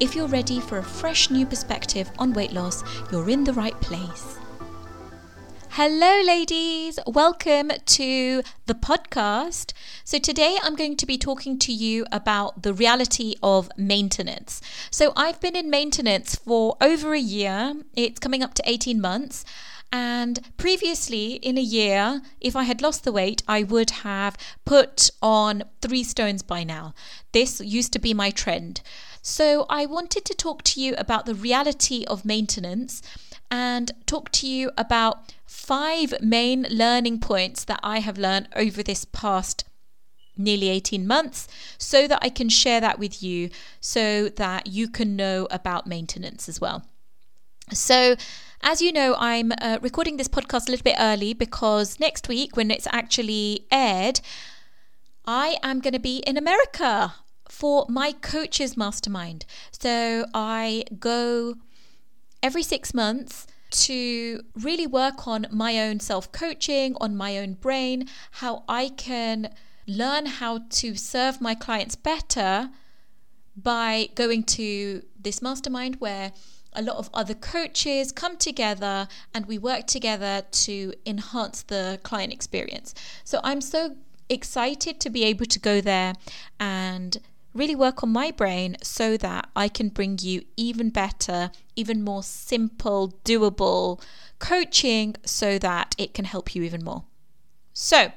If you're ready for a fresh new perspective on weight loss, you're in the right place. Hello, ladies. Welcome to the podcast. So, today I'm going to be talking to you about the reality of maintenance. So, I've been in maintenance for over a year, it's coming up to 18 months. And previously, in a year, if I had lost the weight, I would have put on three stones by now. This used to be my trend. So, I wanted to talk to you about the reality of maintenance and talk to you about five main learning points that I have learned over this past nearly 18 months so that I can share that with you so that you can know about maintenance as well. So, as you know, I'm uh, recording this podcast a little bit early because next week, when it's actually aired, I am going to be in America for my coaches mastermind. So I go every six months to really work on my own self coaching, on my own brain, how I can learn how to serve my clients better by going to this mastermind where a lot of other coaches come together and we work together to enhance the client experience. So I'm so excited to be able to go there and really work on my brain so that I can bring you even better, even more simple, doable coaching so that it can help you even more. So,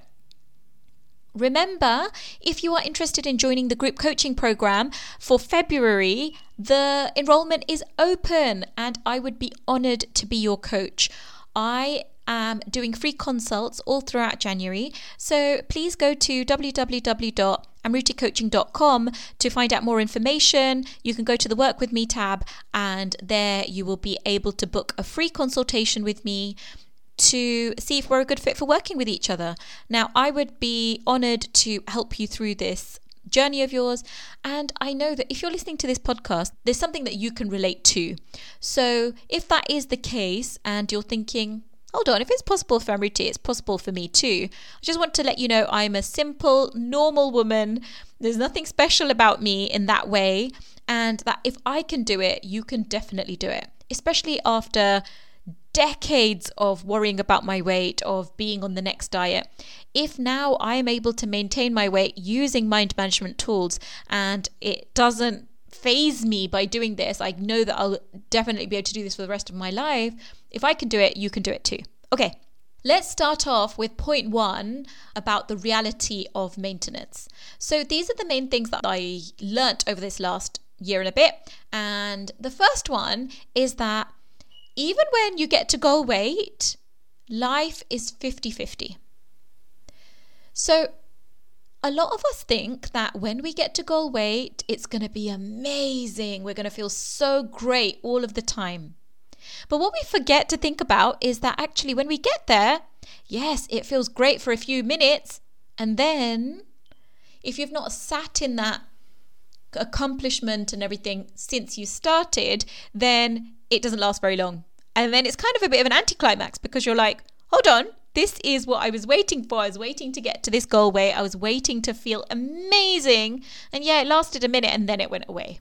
Remember, if you are interested in joining the group coaching program for February, the enrollment is open and I would be honored to be your coach. I am doing free consults all throughout January. So please go to www.amruticoaching.com to find out more information. You can go to the Work With Me tab, and there you will be able to book a free consultation with me to see if we're a good fit for working with each other. Now, I would be honored to help you through this journey of yours. And I know that if you're listening to this podcast, there's something that you can relate to. So if that is the case and you're thinking, hold on, if it's possible for Amruti, it's possible for me too. I just want to let you know I'm a simple, normal woman. There's nothing special about me in that way. And that if I can do it, you can definitely do it, especially after decades of worrying about my weight, of being on the next diet. If now I am able to maintain my weight using mind management tools and it doesn't phase me by doing this, I know that I'll definitely be able to do this for the rest of my life. If I can do it, you can do it too. Okay, Let's start off with point one about the reality of maintenance. So, these are the main things that I learnt over this last year and a bit. And the first one is that even when you get to goal weight, life is 50 50. So, a lot of us think that when we get to goal weight, it's going to be amazing. We're going to feel so great all of the time. But what we forget to think about is that actually, when we get there, yes, it feels great for a few minutes. And then, if you've not sat in that accomplishment and everything since you started, then it doesn't last very long. And then it's kind of a bit of an anticlimax because you're like, hold on, this is what I was waiting for. I was waiting to get to this goal weight. I was waiting to feel amazing. And yeah, it lasted a minute and then it went away.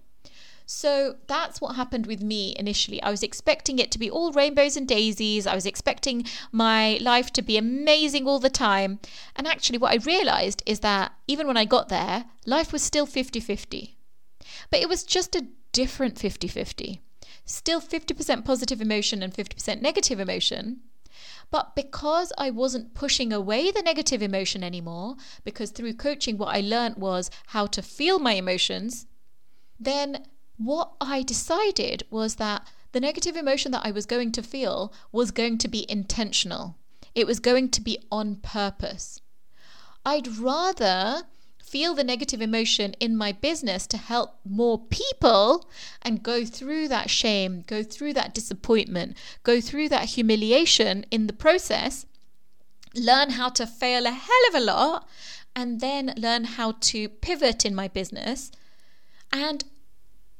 So that's what happened with me initially. I was expecting it to be all rainbows and daisies. I was expecting my life to be amazing all the time. And actually, what I realized is that even when I got there, life was still 50 50. But it was just a different 50 50 still 50% positive emotion and 50% negative emotion. But because I wasn't pushing away the negative emotion anymore, because through coaching, what I learned was how to feel my emotions, then what I decided was that the negative emotion that I was going to feel was going to be intentional, it was going to be on purpose. I'd rather feel the negative emotion in my business to help more people and go through that shame, go through that disappointment, go through that humiliation in the process, learn how to fail a hell of a lot, and then learn how to pivot in my business. And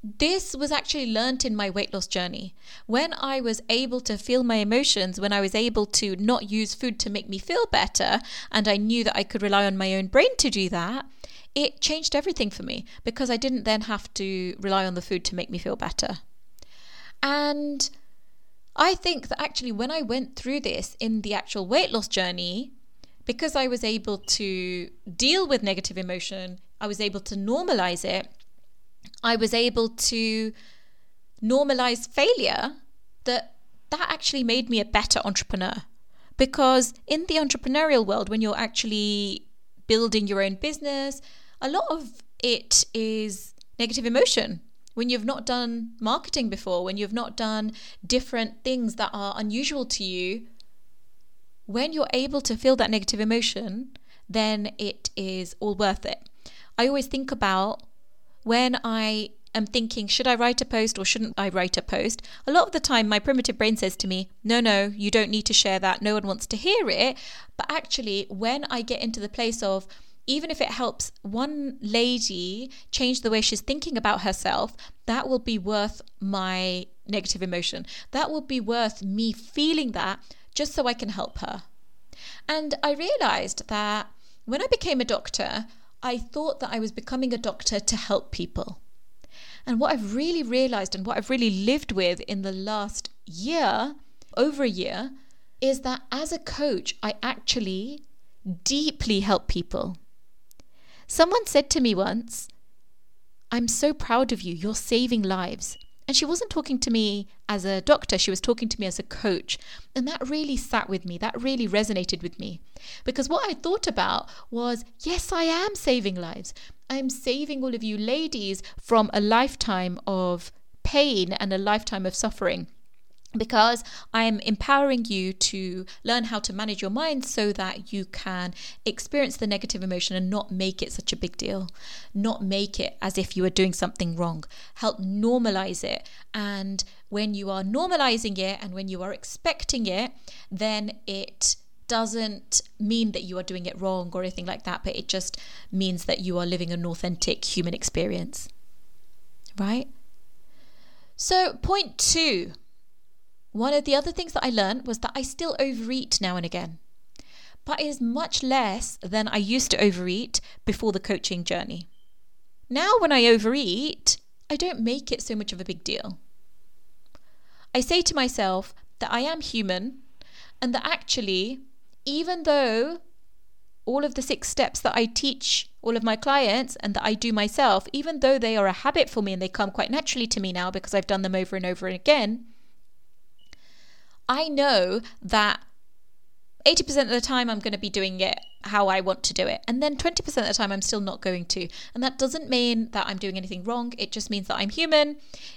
this was actually learnt in my weight loss journey. When I was able to feel my emotions, when I was able to not use food to make me feel better, and I knew that I could rely on my own brain to do that, it changed everything for me because I didn't then have to rely on the food to make me feel better. And I think that actually, when I went through this in the actual weight loss journey, because I was able to deal with negative emotion, I was able to normalize it I was able to normalize failure, that that actually made me a better entrepreneur. Because in the entrepreneurial world, when you're actually building your own business, a lot of it is negative emotion. When you've not done marketing before, when you've not done different things that are unusual to you, when you're able to feel that negative emotion, then it is all worth it. I always think about when I am thinking, should I write a post or shouldn't I write a post? A lot of the time, my primitive brain says to me, no, no, you don't need to share that. No one wants to hear it. But actually, when I get into the place of, even if it helps one lady change the way she's thinking about herself, that will be worth my negative emotion. That will be worth me feeling that just so I can help her. And I realized that when I became a doctor, I thought that I was becoming a doctor to help people. And what I've really realized and what I've really lived with in the last year, over a year, is that as a coach, I actually deeply help people. Someone said to me once, I'm so proud of you, you're saving lives. And she wasn't talking to me as a doctor, she was talking to me as a coach. And that really sat with me, that really resonated with me. Because what I thought about was yes, I am saving lives. I'm saving all of you ladies from a lifetime of pain and a lifetime of suffering because I am empowering you to learn how to manage your mind so that you can experience the negative emotion and not make it such a big deal, not make it as if you are doing something wrong. Help normalize it. And when you are normalizing it and when you are expecting it, then it doesn't mean that you are doing it wrong or anything like that, but it just means that you are living an authentic human experience. Right? So, point two one of the other things that I learned was that I still overeat now and again, but it is much less than I used to overeat before the coaching journey. Now, when I overeat, I don't make it so much of a big deal. I say to myself that I am human and that actually, even though all of the six steps that I teach all of my clients and that I do myself, even though they are a habit for me and they come quite naturally to me now because I've done them over and over again, I know that 80% of the time I'm going to be doing it how I want to do it. And then 20% of the time I'm still not going to. And that doesn't mean that I'm doing anything wrong. It just means that I'm human.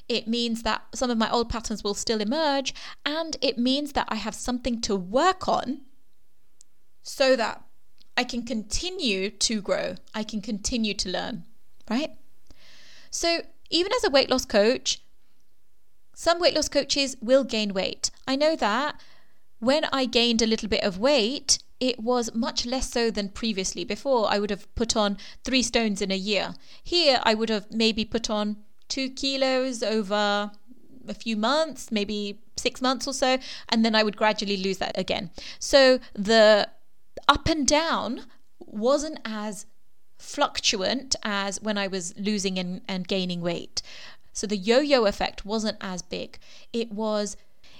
It means that some of my old patterns will still emerge. And it means that I have something to work on so that I can continue to grow. I can continue to learn, right? So even as a weight loss coach, some weight loss coaches will gain weight. I know that when I gained a little bit of weight, it was much less so than previously. Before, I would have put on three stones in a year. Here, I would have maybe put on two kilos over a few months, maybe six months or so, and then I would gradually lose that again. So the up and down wasn't as fluctuant as when I was losing and, and gaining weight. So the yo yo effect wasn't as big. It was,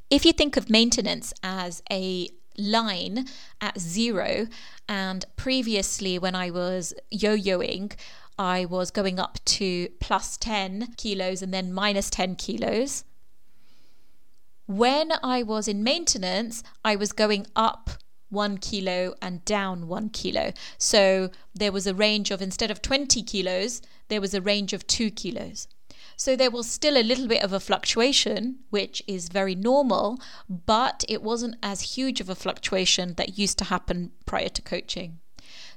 if you think of maintenance as a line at zero, and previously when I was yo yoing, I was going up to plus 10 kilos and then minus 10 kilos. When I was in maintenance, I was going up one kilo and down one kilo. So there was a range of, instead of 20 kilos, there was a range of two kilos. So there was still a little bit of a fluctuation, which is very normal, but it wasn't as huge of a fluctuation that used to happen prior to coaching.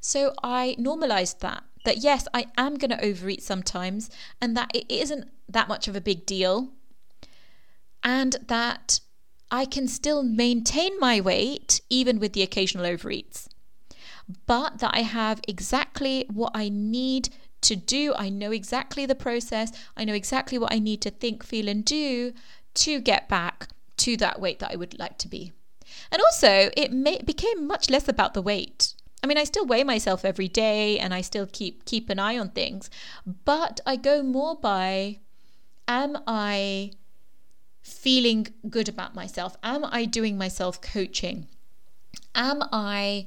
So I normalized that that yes, I am going to overeat sometimes and that it isn't that much of a big deal. And that I can still maintain my weight even with the occasional overeats. But that I have exactly what I need to do. I know exactly the process. I know exactly what I need to think, feel, and do to get back to that weight that I would like to be. And also, it may, became much less about the weight. I mean, I still weigh myself every day and I still keep keep an eye on things, but I go more by am I feeling good about myself? Am I doing myself coaching? Am I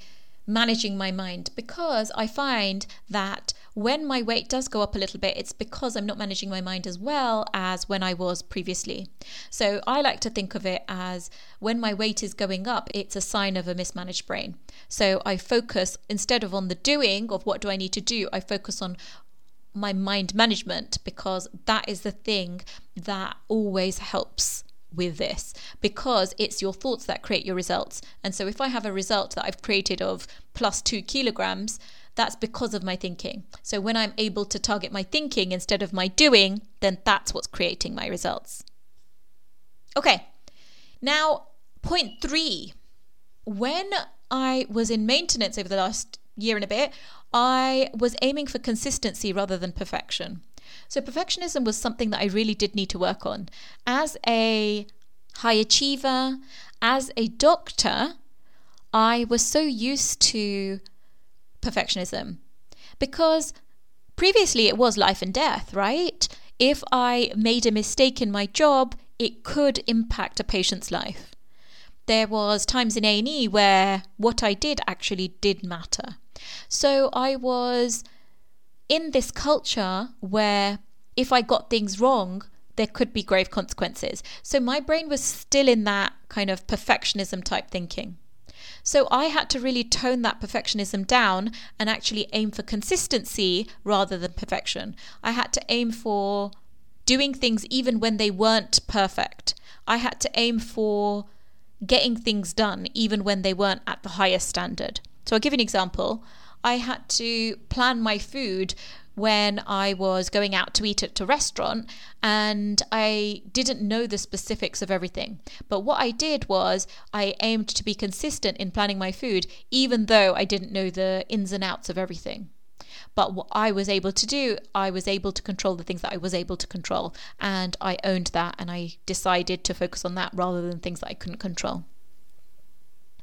managing my mind? Because I find that when my weight does go up a little bit, it's because I'm not managing my mind as well as when I was previously. So I like to think of it as when my weight is going up, it's a sign of a mismanaged brain. So I focus instead of on the doing of what do I need to do, I focus on my mind management because that is the thing that always helps with this because it's your thoughts that create your results. And so if I have a result that I've created of plus two kilograms, that's because of my thinking. So when I'm able to target my thinking instead of my doing, then that's what's creating my results. Okay, now point three. When I was in maintenance over the last year and a bit, I was aiming for consistency rather than perfection. So, perfectionism was something that I really did need to work on. As a high achiever, as a doctor, I was so used to perfectionism because previously it was life and death, right? If I made a mistake in my job, it could impact a patient's life. There was times in A&E where what I did actually did matter. So I was in this culture where if I got things wrong, there could be grave consequences. So my brain was still in that kind of perfectionism type thinking. So I had to really tone that perfectionism down and actually aim for consistency rather than perfection. I had to aim for doing things even when they weren't perfect. I had to aim for getting things done even when they weren't at the highest standard. So I'll give you an example. I had to plan my food when I was going out to eat at a restaurant and I didn't know the specifics of everything. But what I did was I aimed to be consistent in planning my food, even though I didn't know the ins and outs of everything. But what I was able to do, I was able to control the things that I was able to control. And I owned that and I decided to focus on that rather than things that I couldn't control.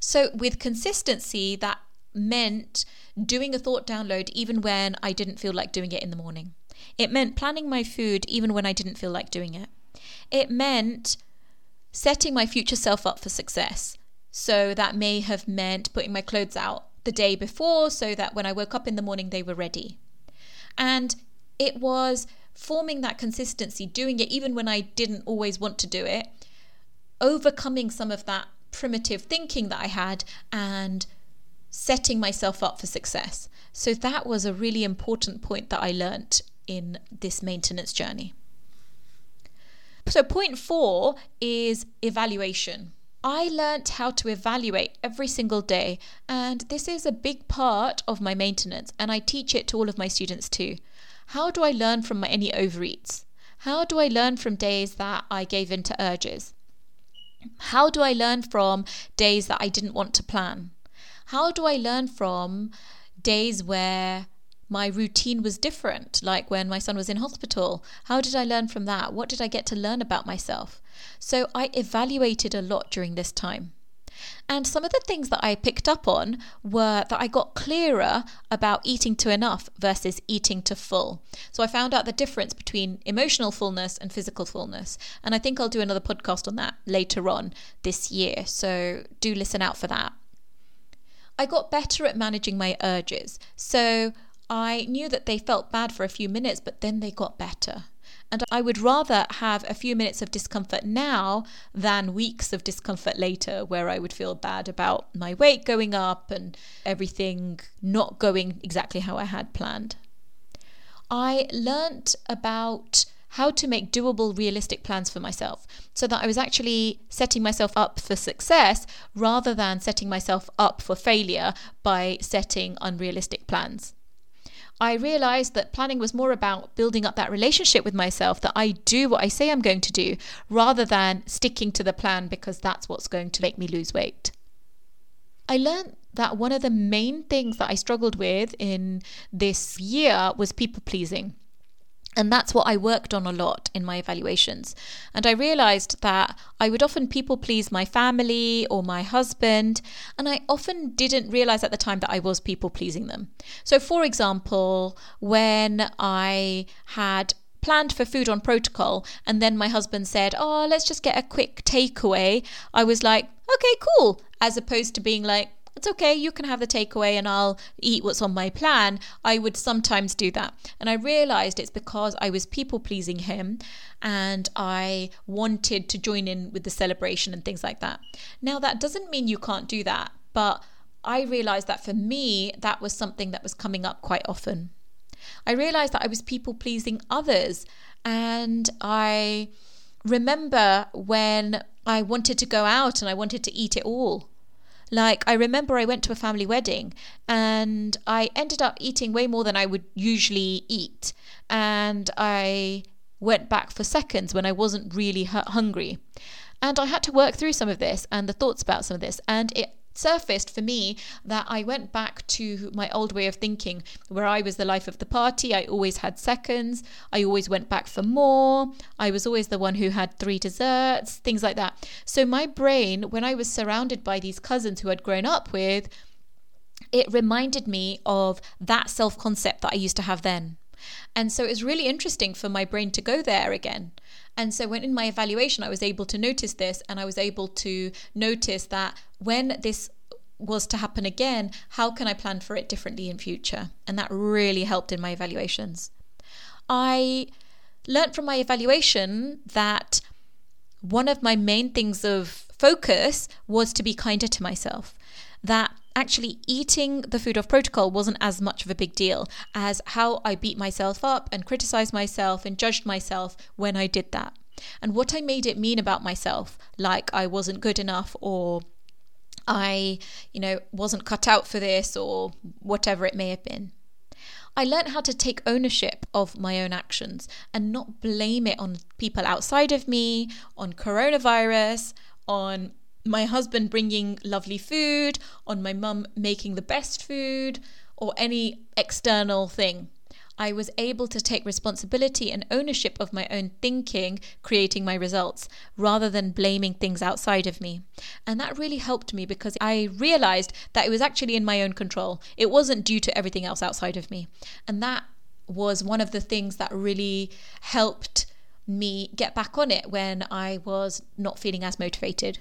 So, with consistency, that meant doing a thought download even when I didn't feel like doing it in the morning. It meant planning my food even when I didn't feel like doing it. It meant setting my future self up for success. So that may have meant putting my clothes out the day before so that when I woke up in the morning they were ready. And it was forming that consistency, doing it even when I didn't always want to do it, overcoming some of that primitive thinking that I had and setting myself up for success. So that was a really important point that I learnt in this maintenance journey. So, point four is evaluation. I learnt how to evaluate every single day, and this is a big part of my maintenance, and I teach it to all of my students too. How do I learn from my, any overeats? How do I learn from days that I gave in to urges? How do I learn from days that I didn't want to plan? How do I learn from days where my routine was different, like when my son was in hospital? How did I learn from that? What did I get to learn about myself? So I evaluated a lot during this time. And some of the things that I picked up on were that I got clearer about eating to enough versus eating to full. So I found out the difference between emotional fullness and physical fullness. And I think I'll do another podcast on that later on this year. So do listen out for that. I got better at managing my urges. So I knew that they felt bad for a few minutes, but then they got better. And I would rather have a few minutes of discomfort now than weeks of discomfort later, where I would feel bad about my weight going up and everything not going exactly how I had planned. I learnt about how to make doable, realistic plans for myself so that I was actually setting myself up for success rather than setting myself up for failure by setting unrealistic plans. I realized that planning was more about building up that relationship with myself, that I do what I say I'm going to do, rather than sticking to the plan because that's what's going to make me lose weight. I learned that one of the main things that I struggled with in this year was people pleasing. And that's what I worked on a lot in my evaluations. And I realized that I would often people please my family or my husband, and I often didn't realize at the time that I was people pleasing them. So, for example, when I had planned for food on protocol and then my husband said, "Oh, let's just get a quick takeaway." I was like, "Okay, cool." As opposed to being like, it's okay, you can have the takeaway and I'll eat what's on my plan. I would sometimes do that. And I realized it's because I was people pleasing him and I wanted to join in with the celebration and things like that. Now, that doesn't mean you can't do that, but I realized that for me, that was something that was coming up quite often. I realized that I was people pleasing others and I remember when I wanted to go out and I wanted to eat it all. Like, I remember I went to a family wedding and I ended up eating way more than I would usually eat. And I went back for seconds when I wasn't really hungry. And I had to work through some of this and the thoughts about some of this. And it surfaced for me that I went back to my old way of thinking where I was the life of the party. I always had seconds. I always went back for more. I was always the one who had three desserts, things like that. So my brain, when I was surrounded by these cousins who I'd grown up with, it reminded me of that self concept that I used to have then. And so it was really interesting for my brain to go there again. And so when in my evaluation, I was able to notice this and I was able to notice that when this was to happen again, how can I plan for it differently in future? And that really helped in my evaluations. I learned from my evaluation that one of my main things of focus was to be kinder to myself. That actually eating the food off protocol wasn't as much of a big deal as how I beat myself up and criticized myself and judged myself when I did that. And what I made it mean about myself, like I wasn't good enough or I, you know, wasn't cut out for this or whatever it may have been. I learned how to take ownership of my own actions and not blame it on people outside of me, on coronavirus, on my husband bringing lovely food, on my mum making the best food, or any external thing. I was able to take responsibility and ownership of my own thinking, creating my results, rather than blaming things outside of me. And that really helped me because I realized that it was actually in my own control. It wasn't due to everything else outside of me. And that was one of the things that really helped me get back on it when I was not feeling as motivated.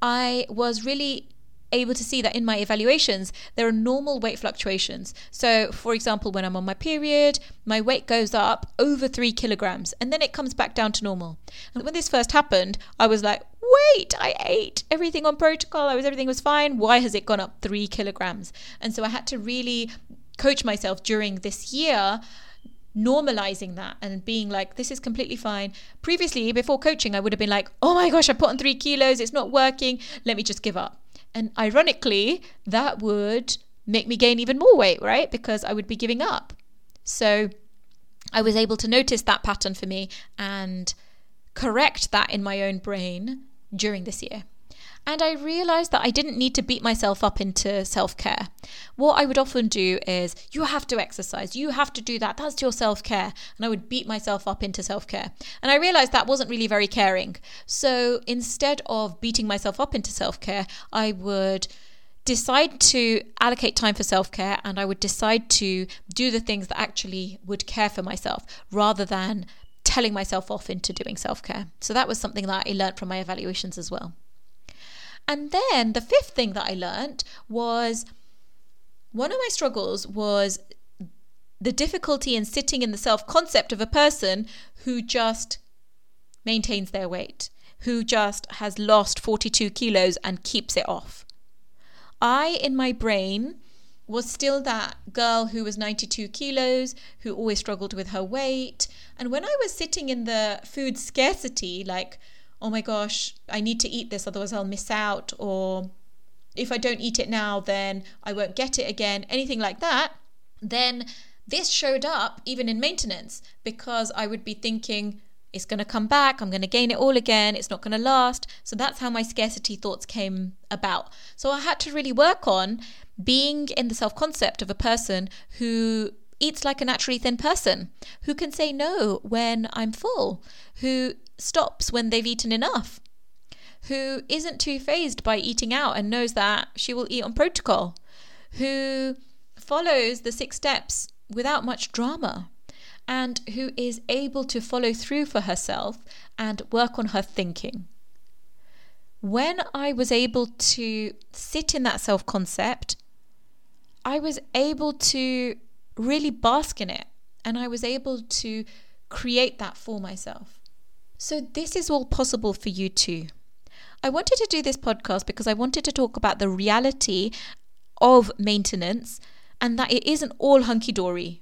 I was really able to see that in my evaluations there are normal weight fluctuations. So for example when i'm on my period my weight goes up over three kilograms and then it comes back down to normal. And when this first happened i was like wait i ate everything on protocol. I was everything was fine. Why has it gone up three kilograms? And so i had to really coach myself during this year normalizing that and being like, this is completely fine. Previously, before coaching, I would have been like, oh my gosh, I put on three kilos, it's not working, let me just give up. And ironically, that would make me gain even more weight, right? Because I would be giving up. So I was able to notice that pattern for me and correct that in my own brain during this year. And I realized that I didn't need to beat myself up into self care. What I would often do is, you have to exercise, you have to do that, that's your self care. And I would beat myself up into self care. And I realized that wasn't really very caring. So instead of beating myself up into self care, I would decide to allocate time for self care and I would decide to do the things that actually would care for myself rather than telling myself off into doing self care. So that was something that I learned from my evaluations as well. And then the fifth thing that I learned was one of my struggles was the difficulty in sitting in the self concept of a person who just maintains their weight, who just has lost 42 kilos and keeps it off. I, in my brain, was still that girl who was 92 kilos, who always struggled with her weight. And when I was sitting in the food scarcity, like oh my gosh, I need to eat this, otherwise I'll miss out, or if I don't eat it now, then I won't get it again, anything like that, then This showed up even in maintenance because I would be thinking, it's going to come back, I'm going to gain it all again, it's not going to last. So that's how my scarcity thoughts came about. So I had to really work on being in the self concept of a person who eats like a naturally thin person, who can say no when I'm full, who stops when they've eaten enough, who isn't too phased by eating out and knows that she will eat on protocol, who follows the six steps without much drama, and who is able to follow through for herself and work on her thinking. When I was able to sit in that self concept, I was able to really bask in it and I was able to create that for myself. So, this is all possible for you too. I wanted to do this podcast because I wanted to talk about the reality of maintenance and that it isn't all hunky dory,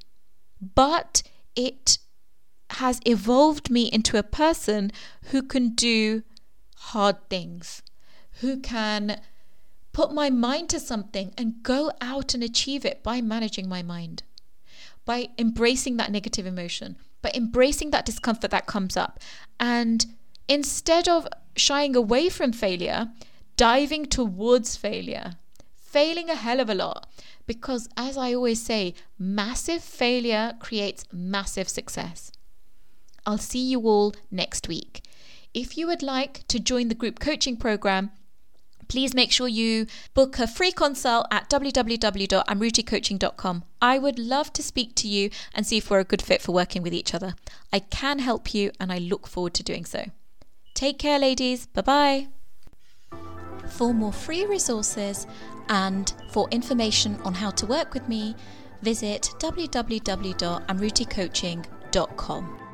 but it has evolved me into a person who can do hard things, who can put my mind to something and go out and achieve it by managing my mind by embracing that negative emotion, by embracing that discomfort that comes up. And instead of shying away from failure, diving towards failure, failing a hell of a lot. Because as I always say, massive failure creates massive success. I'll see you all next week. If you would like to join the group coaching program, please make sure you book a free consult at www.amruticoaching.com. I would love to speak to you and see if we're a good fit for working with each other. I can help you and I look forward to doing so. Take care, ladies. Bye bye. For more free resources and for information on how to work with me, visit www.amruticoaching.com.